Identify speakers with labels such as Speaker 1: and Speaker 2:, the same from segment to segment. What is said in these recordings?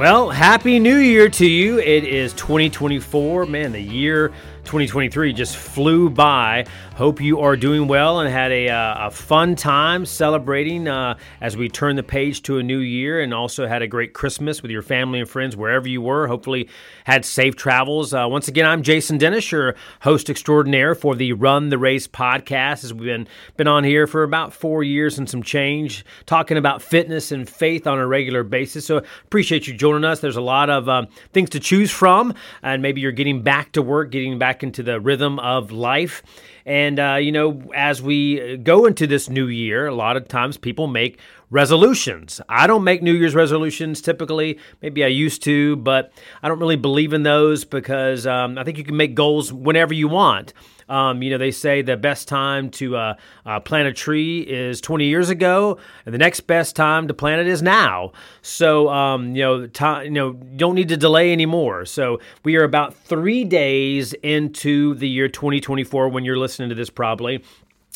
Speaker 1: Well, happy new year to you. It is 2024. Man, the year 2023 just flew by. Hope you are doing well and had a, uh, a fun time celebrating uh, as we turn the page to a new year and also had a great Christmas with your family and friends wherever you were. Hopefully, had safe travels. Uh, once again, I'm Jason Dennis, your host extraordinaire for the Run the Race podcast. As we've been, been on here for about four years and some change, talking about fitness and faith on a regular basis. So, appreciate you joining us. There's a lot of um, things to choose from, and maybe you're getting back to work, getting back into the rhythm of life. And, uh, you know, as we go into this new year, a lot of times people make resolutions. I don't make New Year's resolutions typically. Maybe I used to, but I don't really believe in those because um, I think you can make goals whenever you want. Um, you know, they say the best time to uh, uh, plant a tree is 20 years ago, and the next best time to plant it is now. So, um, you know, you know, don't need to delay anymore. So, we are about three days into the year 2024 when you're listening to this, probably.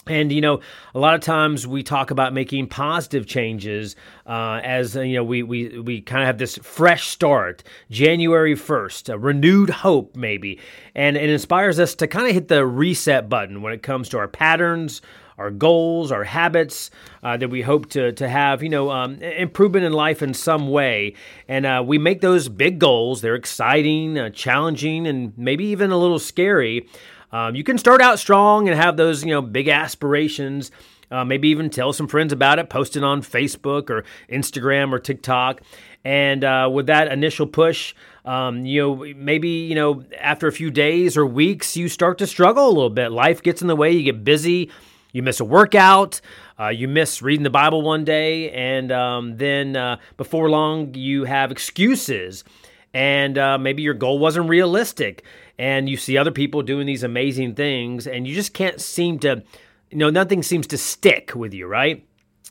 Speaker 1: And you know, a lot of times we talk about making positive changes uh, as you know we we we kind of have this fresh start, January first, a renewed hope maybe, and it inspires us to kind of hit the reset button when it comes to our patterns, our goals, our habits uh, that we hope to to have, you know, um, improvement in life in some way. And uh, we make those big goals. They're exciting, uh, challenging, and maybe even a little scary. Um, you can start out strong and have those, you know, big aspirations. Uh, maybe even tell some friends about it, post it on Facebook or Instagram or TikTok. And uh, with that initial push, um, you know, maybe you know after a few days or weeks, you start to struggle a little bit. Life gets in the way. You get busy. You miss a workout. Uh, you miss reading the Bible one day, and um, then uh, before long, you have excuses and uh, maybe your goal wasn't realistic and you see other people doing these amazing things and you just can't seem to you know nothing seems to stick with you right?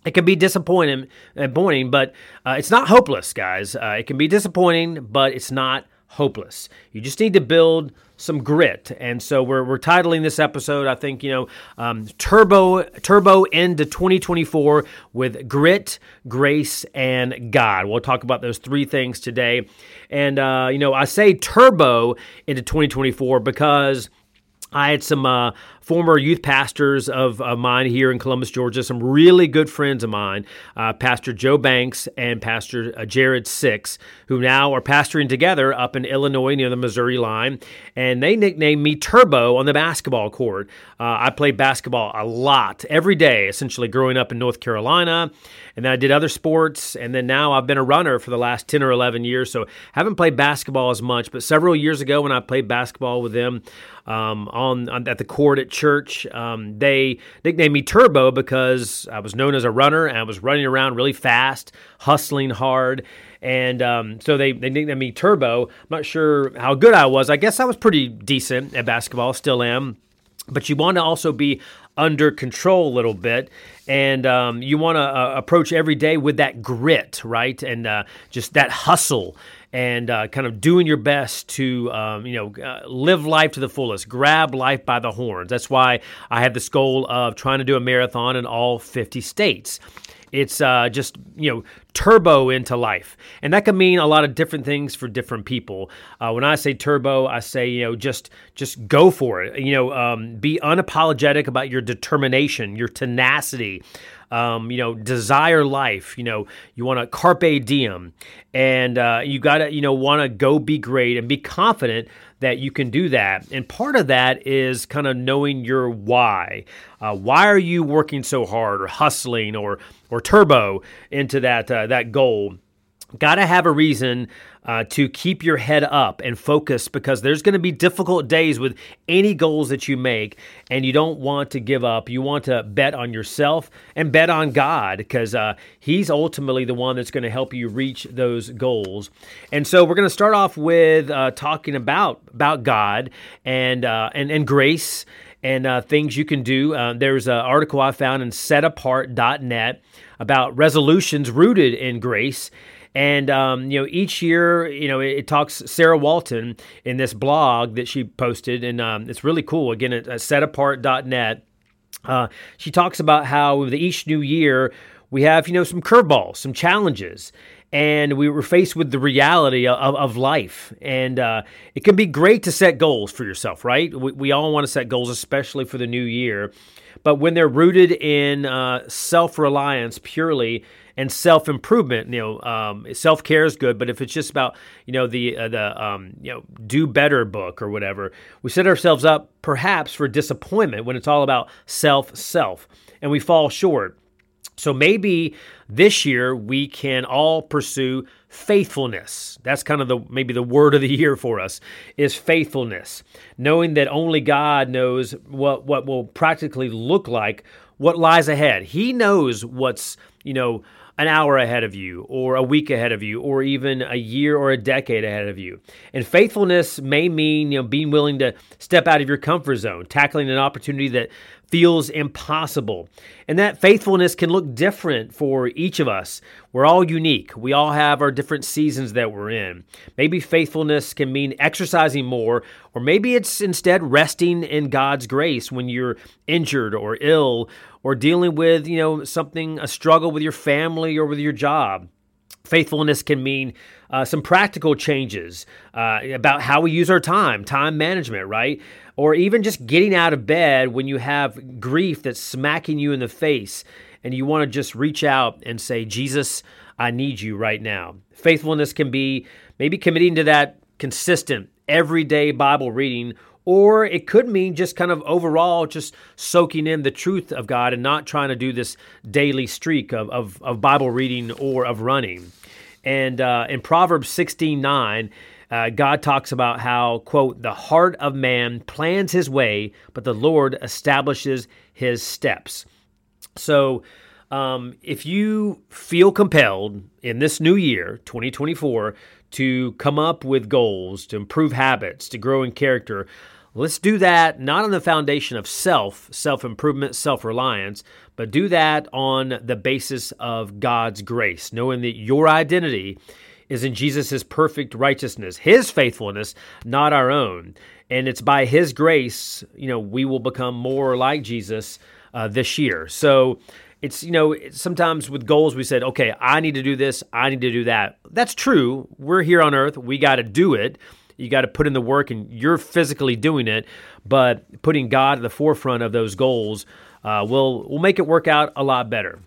Speaker 1: It can be disappointing, disappointing but uh, it's not hopeless guys. Uh, it can be disappointing but it's not hopeless you just need to build some grit. And so we're, we're titling this episode, I think, you know, um, Turbo Turbo into 2024 with grit, grace, and God. We'll talk about those three things today. And, uh, you know, I say turbo into 2024 because I had some uh, former youth pastors of, of, mine here in Columbus, Georgia, some really good friends of mine, uh, Pastor Joe Banks and Pastor uh, Jared Six, who now are pastoring together up in Illinois near the Missouri line. And they nicknamed me Turbo on the basketball court. Uh, I played basketball a lot, every day, essentially growing up in North Carolina. And then I did other sports. And then now I've been a runner for the last 10 or 11 years. So haven't played basketball as much. But several years ago, when I played basketball with them um, on, on, at the court at church. Um, they nicknamed me Turbo because I was known as a runner and I was running around really fast, hustling hard. And um, so they, they nicknamed me Turbo. I'm not sure how good I was. I guess I was pretty decent at basketball, still am. But you want to also be under control a little bit and um, you want to uh, approach every day with that grit right and uh, just that hustle and uh, kind of doing your best to um, you know uh, live life to the fullest grab life by the horns. That's why i have this goal of trying to do a marathon in all 50 states it's uh, just you know turbo into life, and that can mean a lot of different things for different people. Uh, when I say turbo, I say you know just just go for it. You know, um, be unapologetic about your determination, your tenacity. Um, you know, desire life. You know, you want to carpe diem, and uh, you got to you know want to go be great and be confident that you can do that. And part of that is kind of knowing your why. Uh, why are you working so hard, or hustling, or or turbo into that uh, that goal? Got to have a reason uh, to keep your head up and focus because there's going to be difficult days with any goals that you make, and you don't want to give up. You want to bet on yourself and bet on God because uh, He's ultimately the one that's going to help you reach those goals. And so we're going to start off with uh, talking about about God and uh, and and grace and uh, things you can do. Uh, there's an article I found in setapart.net about resolutions rooted in grace. And um, you know, each year, you know, it, it, talks Sarah Walton in this blog that she posted, and um, it's really cool. Again, at, at setapart.net, uh, she talks about how with each new year we have you know some curveballs, some challenges, and we were faced with the reality of, of life. And uh, it can be great to set goals for yourself, right? We, we all want to set goals, especially for the new year. But when they're rooted in uh, self reliance purely and self improvement, you know, um, self care is good. But if it's just about you know the uh, the um, you know do better book or whatever, we set ourselves up perhaps for disappointment when it's all about self self, and we fall short. So maybe this year we can all pursue faithfulness. That's kind of the maybe the word of the year for us is faithfulness. Knowing that only God knows what what will practically look like what lies ahead. He knows what's, you know, an hour ahead of you, or a week ahead of you, or even a year or a decade ahead of you. And faithfulness may mean, you know, being willing to step out of your comfort zone, tackling an opportunity that feels impossible. And that faithfulness can look different for each of us. We're all unique. We all have our different seasons that we're in. Maybe faithfulness can mean exercising more, or maybe it's instead resting in God's grace when you're injured or ill or dealing with, you know, something, a struggle with your family or with your job. Faithfulness can mean uh, some practical changes uh, about how we use our time, time management, right? Or even just getting out of bed when you have grief that's smacking you in the face and you want to just reach out and say, Jesus, I need you right now. Faithfulness can be maybe committing to that consistent, everyday Bible reading or it could mean just kind of overall just soaking in the truth of God and not trying to do this daily streak of, of, of Bible reading or of running. And uh, in Proverbs 16 9, uh, God talks about how, quote, the heart of man plans his way, but the Lord establishes his steps. So, um, if you feel compelled in this new year, 2024, to come up with goals, to improve habits, to grow in character, Let's do that not on the foundation of self, self improvement, self reliance, but do that on the basis of God's grace, knowing that your identity is in Jesus' perfect righteousness, his faithfulness, not our own. And it's by his grace, you know, we will become more like Jesus uh, this year. So it's, you know, sometimes with goals, we said, okay, I need to do this, I need to do that. That's true. We're here on earth, we got to do it. You got to put in the work, and you're physically doing it. But putting God at the forefront of those goals uh, will will make it work out a lot better.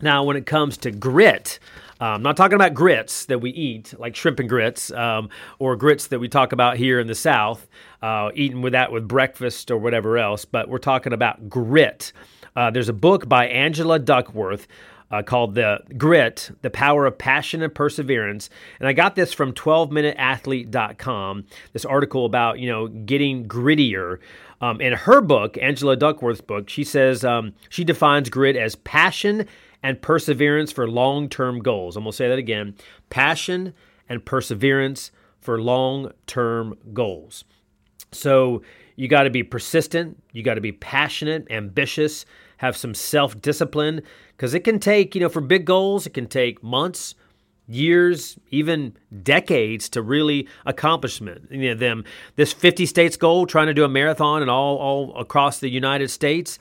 Speaker 1: Now, when it comes to grit, uh, I'm not talking about grits that we eat, like shrimp and grits, um, or grits that we talk about here in the South, uh, eating with that with breakfast or whatever else. But we're talking about grit. Uh, there's a book by Angela Duckworth uh, called The Grit, The Power of Passion and Perseverance. And I got this from 12minuteathlete.com, this article about, you know, getting grittier. Um, in her book, Angela Duckworth's book, she says um, she defines grit as passion and perseverance for long term goals. I'm going to say that again passion and perseverance for long term goals. So you got to be persistent, you got to be passionate, ambitious, have some self discipline, because it can take, you know, for big goals, it can take months, years, even decades to really accomplishment you know, them. This 50 states goal, trying to do a marathon and all all across the United States.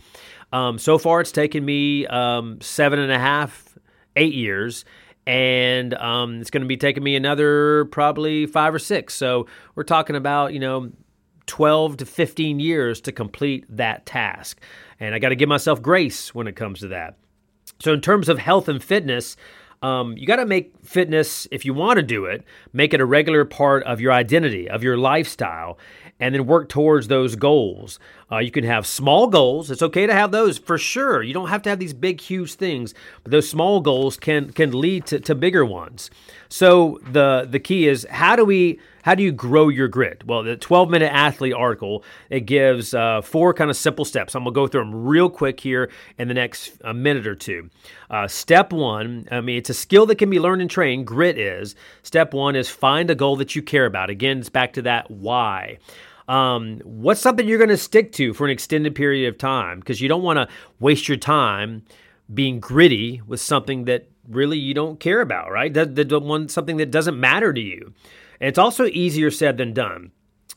Speaker 1: Um, so far, it's taken me um, seven and a half, eight years. And um, it's going to be taking me another probably five or six. So we're talking about, you know, 12 to 15 years to complete that task. And I got to give myself grace when it comes to that. So, in terms of health and fitness, um, you got to make fitness, if you want to do it, make it a regular part of your identity, of your lifestyle, and then work towards those goals. Uh, you can have small goals. It's okay to have those for sure. You don't have to have these big, huge things, but those small goals can can lead to, to bigger ones. So the the key is how do we how do you grow your grit? Well, the 12 minute athlete article it gives uh, four kind of simple steps. I'm gonna go through them real quick here in the next uh, minute or two. Uh, step one, I mean, it's a skill that can be learned and trained. Grit is step one is find a goal that you care about. Again, it's back to that why. Um, what's something you're going to stick to for an extended period of time? Because you don't want to waste your time being gritty with something that really you don't care about, right? That, that one something that doesn't matter to you. And it's also easier said than done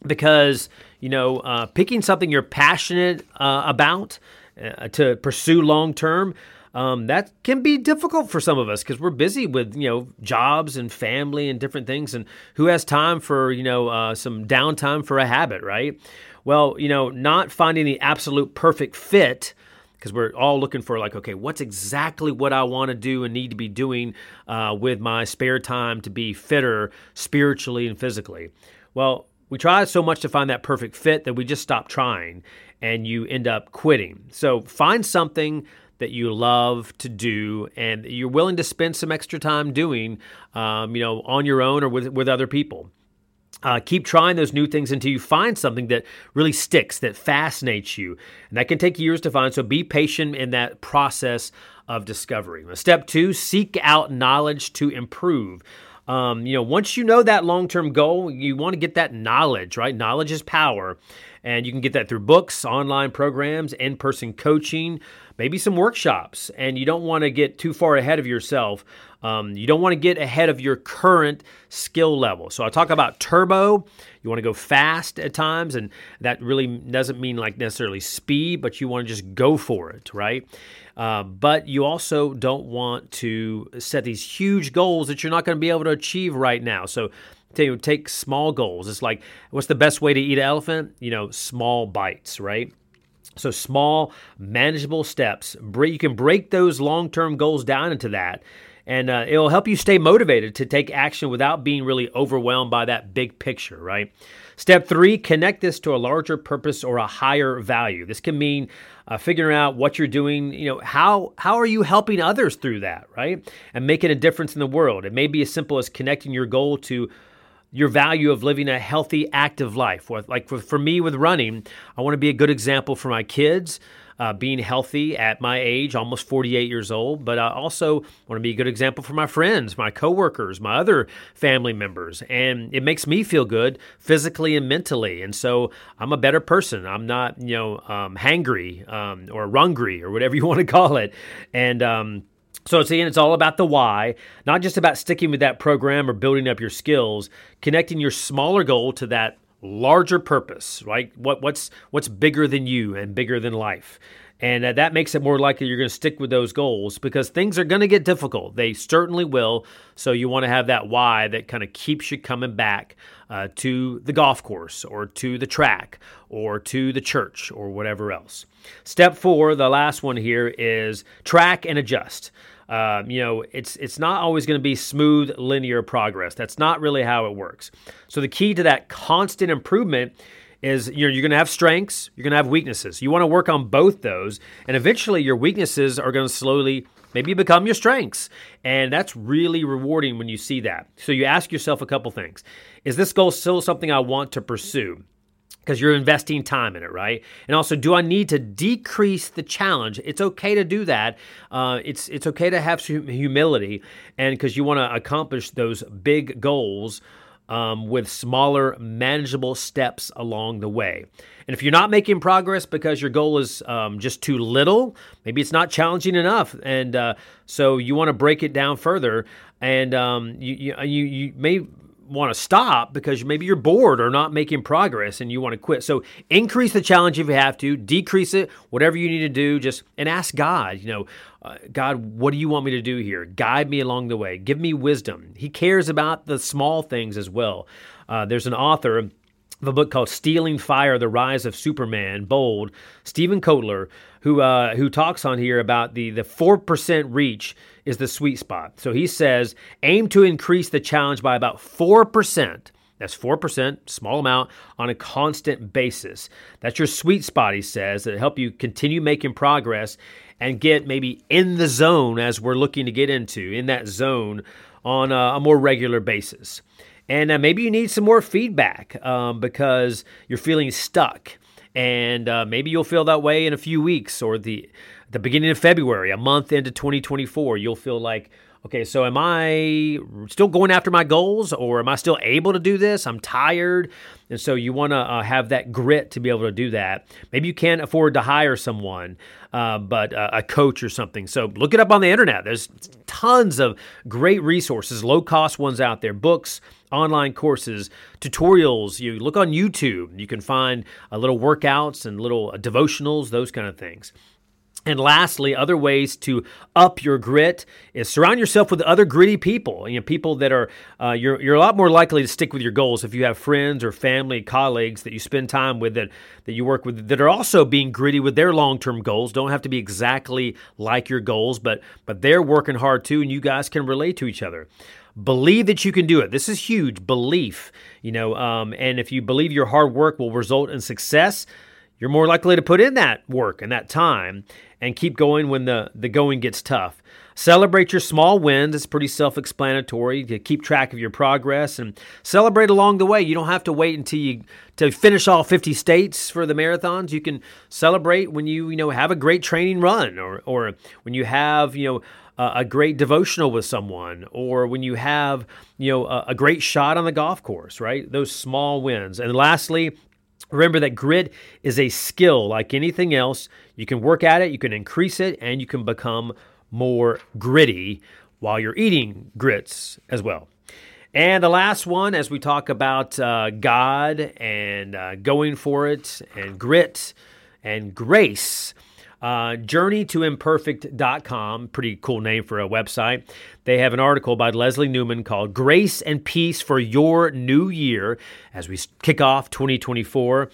Speaker 1: because you know uh, picking something you're passionate uh, about uh, to pursue long term. um, that can be difficult for some of us because we're busy with you know jobs and family and different things, and who has time for you know uh, some downtime for a habit, right? Well, you know, not finding the absolute perfect fit because we're all looking for like okay what's exactly what i want to do and need to be doing uh, with my spare time to be fitter spiritually and physically? Well we try so much to find that perfect fit that we just stop trying and you end up quitting. So find something that you love to do and you're willing to spend some extra time doing um, you know on your own or with, with other people uh, keep trying those new things until you find something that really sticks, that fascinates you. And that can take years to find. So be patient in that process of discovery. Step two seek out knowledge to improve. Um, you know, once you know that long term goal, you want to get that knowledge, right? Knowledge is power. And you can get that through books, online programs, in person coaching, maybe some workshops. And you don't want to get too far ahead of yourself. Um, you don't want to get ahead of your current skill level. So I talk about turbo. You want to go fast at times, and that really doesn't mean like necessarily speed, but you want to just go for it, right? Uh, but you also don't want to set these huge goals that you're not going to be able to achieve right now. So take, take small goals. It's like, what's the best way to eat an elephant? You know, small bites, right? So small, manageable steps. You can break those long-term goals down into that, and uh, it'll help you stay motivated to take action without being really overwhelmed by that big picture. Right. Step three: connect this to a larger purpose or a higher value. This can mean uh, figuring out what you're doing. You know, how how are you helping others through that, right? And making a difference in the world. It may be as simple as connecting your goal to your value of living a healthy, active life. Like for, me with running, I want to be a good example for my kids. Uh, being healthy at my age, almost 48 years old, but I also want to be a good example for my friends, my coworkers, my other family members. And it makes me feel good physically and mentally. And so I'm a better person. I'm not, you know, um, hangry um, or rungry or whatever you want to call it. And, um, so it's again, it's all about the why, not just about sticking with that program or building up your skills, connecting your smaller goal to that larger purpose, right? What what's what's bigger than you and bigger than life. And uh, that makes it more likely you're going to stick with those goals because things are going to get difficult. They certainly will. So you want to have that why that kind of keeps you coming back uh, to the golf course or to the track or to the church or whatever else. Step four, the last one here, is track and adjust. Um, you know, it's it's not always going to be smooth, linear progress. That's not really how it works. So the key to that constant improvement is you know, you're going to have strengths, you're going to have weaknesses. You want to work on both those, and eventually your weaknesses are going to slowly maybe become your strengths. And that's really rewarding when you see that. So you ask yourself a couple things. Is this goal still something I want to pursue? because you're investing time in it, right? And also, do I need to decrease the challenge? It's okay to do that. Uh, it's it's okay to have humility, and because you want to accomplish those big goals um, with smaller, manageable steps along the way. And if you're not making progress because your goal is um, just too little, maybe it's not challenging enough, and uh, so you want to break it down further. And um, you, you you may want to stop because maybe you're bored or not making progress and you want to quit. So increase the challenge if you have to, decrease it, whatever you need to do, just and ask God, you know, uh, God, what do you want me to do here? Guide me along the way. Give me wisdom. He cares about the small things as well. Uh, there's an author a book called Stealing Fire: The Rise of Superman, bold, Steven Kotler, who uh, who talks on here about the the four percent reach is the sweet spot. So he says aim to increase the challenge by about four percent. That's 4%, small amount, on a constant basis. That's your sweet spot, he says, that help you continue making progress and get maybe in the zone as we're looking to get into, in that zone on a, a more regular basis. And uh, maybe you need some more feedback um, because you're feeling stuck. And uh, maybe you'll feel that way in a few weeks or the the beginning of February, a month into 2024. You'll feel like, okay, so am I still going after my goals, or am I still able to do this? I'm tired, and so you want to uh, have that grit to be able to do that. Maybe you can't afford to hire someone, uh, but uh, a coach or something. So look it up on the internet. There's tons of great resources, low cost ones out there, books online courses, tutorials. You look on YouTube, you can find uh, little workouts and little devotionals, those kind of things. And lastly, other ways to up your grit is surround yourself with other gritty people. You know, people that are uh, you're you're a lot more likely to stick with your goals if you have friends or family, colleagues that you spend time with that that you work with that are also being gritty with their long term goals. Don't have to be exactly like your goals, but but they're working hard too, and you guys can relate to each other. Believe that you can do it. This is huge. Belief, you know, um, and if you believe your hard work will result in success, you're more likely to put in that work and that time and keep going when the, the going gets tough. Celebrate your small wins. It's pretty self explanatory to keep track of your progress and celebrate along the way. You don't have to wait until you to finish all 50 states for the marathons. You can celebrate when you, you know, have a great training run or, or when you have, you know, a great devotional with someone or when you have you know a, a, great shot on the golf course right those small wins and lastly Remember that grit is a skill like anything else. You can work at it, you can increase it, and you can become more gritty while you're eating grits as well. And the last one, as we talk about uh, God and uh, going for it, and grit and grace, uh, journeytoimperfect.com, pretty cool name for a website. They have an article by Leslie Newman called Grace and Peace for Your New Year as we kick off 2024.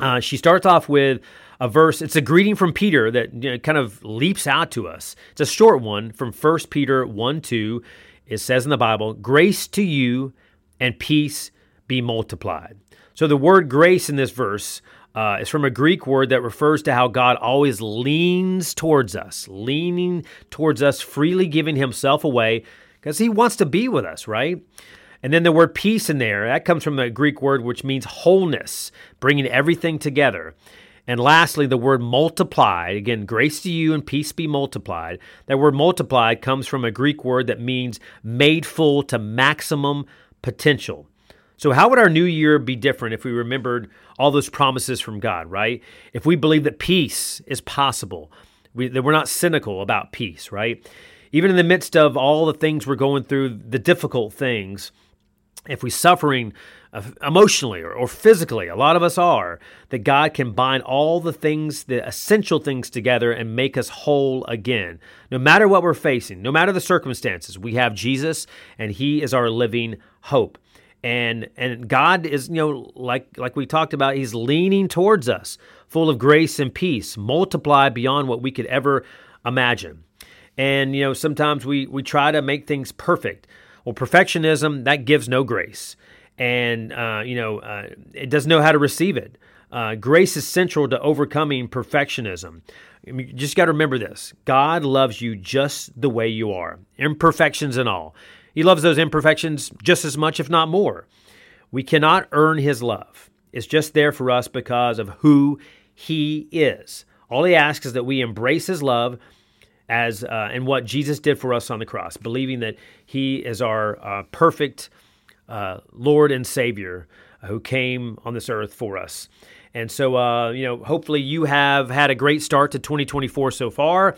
Speaker 1: Uh, she starts off with a verse. It's a greeting from Peter that you know, kind of leaps out to us. It's a short one from 1 Peter 1 2. It says in the Bible, Grace to you and peace be multiplied. So the word grace in this verse uh, is from a Greek word that refers to how God always leans towards us, leaning towards us, freely giving himself away because he wants to be with us, right? And then the word peace in there, that comes from a Greek word which means wholeness, bringing everything together. And lastly, the word multiplied, again, grace to you and peace be multiplied. That word multiplied comes from a Greek word that means made full to maximum potential. So, how would our new year be different if we remembered all those promises from God, right? If we believe that peace is possible, we, that we're not cynical about peace, right? Even in the midst of all the things we're going through, the difficult things, if we're suffering uh, emotionally or, or, physically, a lot of us are, that God can bind all the things, the essential things together and make us whole again. No matter what we're facing, no matter the circumstances, we have Jesus and He is our living hope and and God is you know like like we talked about he's leaning towards us full of grace and peace multiply beyond what we could ever imagine. And you know sometimes we we try to make things perfect. Well perfectionism that gives no grace. And uh, you know uh, it doesn't know how to receive it. Uh, grace is central to overcoming perfectionism. You just got to remember this. God loves you just the way you are, imperfections and all. He loves those imperfections just as much, if not more. We cannot earn His love. It's just there for us because of who He is. All He asks is that we embrace His love as uh, and what Jesus did for us on the cross, believing that He is our uh, perfect uh, Lord and Savior who came on this earth for us. And so, uh, you know, hopefully you have had a great start to 2024 so far.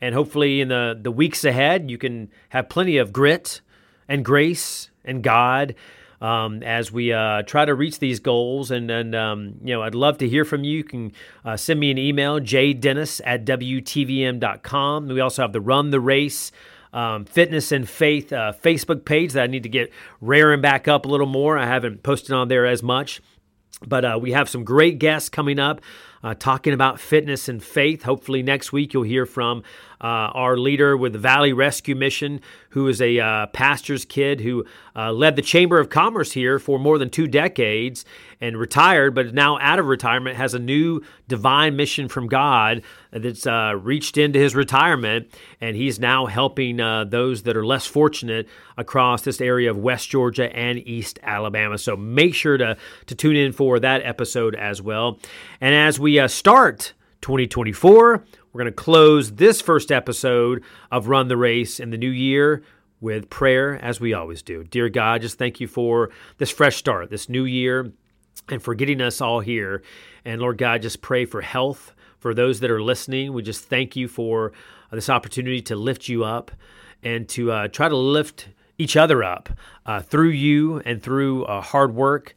Speaker 1: And hopefully in the, the weeks ahead, you can have plenty of grit and grace and God um, as we uh, try to reach these goals. And, and um, you know, I'd love to hear from you. You can uh, send me an email, jdennis at WTVM.com. We also have the Run the Race um, Fitness and Faith uh, Facebook page that I need to get raring back up a little more. I haven't posted on there as much. But uh, we have some great guests coming up uh, talking about fitness and faith. Hopefully, next week you'll hear from uh, our leader with the Valley Rescue Mission, who is a uh, pastor's kid who uh, led the Chamber of Commerce here for more than two decades and retired, but now out of retirement has a new divine mission from God that's uh, reached into his retirement, and he's now helping uh, those that are less fortunate across this area of West Georgia and East Alabama. So make sure to to tune in for that episode as well. And as we uh, start 2024. We're going to close this first episode of Run the Race in the new year with prayer, as we always do. Dear God, just thank you for this fresh start, this new year, and for getting us all here. And Lord God, just pray for health for those that are listening. We just thank you for this opportunity to lift you up and to uh, try to lift each other up uh, through you and through uh, hard work,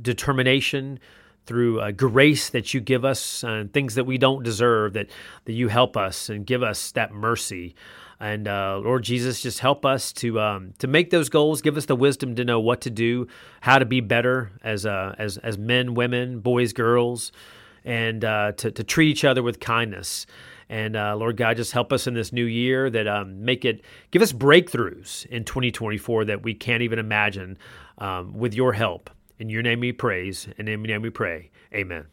Speaker 1: determination, through uh, grace that you give us and things that we don't deserve, that, that you help us and give us that mercy. And uh, Lord Jesus, just help us to um, to make those goals. Give us the wisdom to know what to do, how to be better as uh, as as men, women, boys, girls, and uh, to to treat each other with kindness. And uh, Lord God, just help us in this new year that um, make it give us breakthroughs in 2024 that we can't even imagine. Um, with your help, in your name we praise, and in your name we pray. Amen.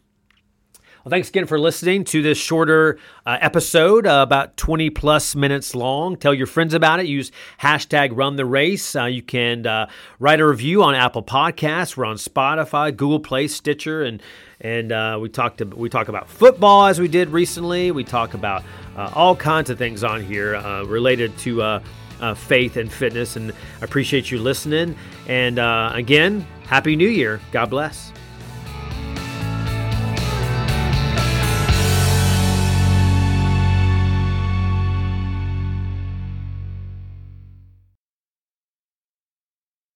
Speaker 1: Well, thanks again for listening to this shorter uh, episode, uh, about 20 plus minutes long. Tell your friends about it. Use hashtag run the race. Uh, you can uh, write a review on Apple Podcasts. We're on Spotify, Google Play, Stitcher, and and uh, we talked we talk about football as we did recently. We talk about uh, all kinds of things on here related to uh, faith and fitness. And I appreciate you listening. And uh, again, Happy New Year. God bless.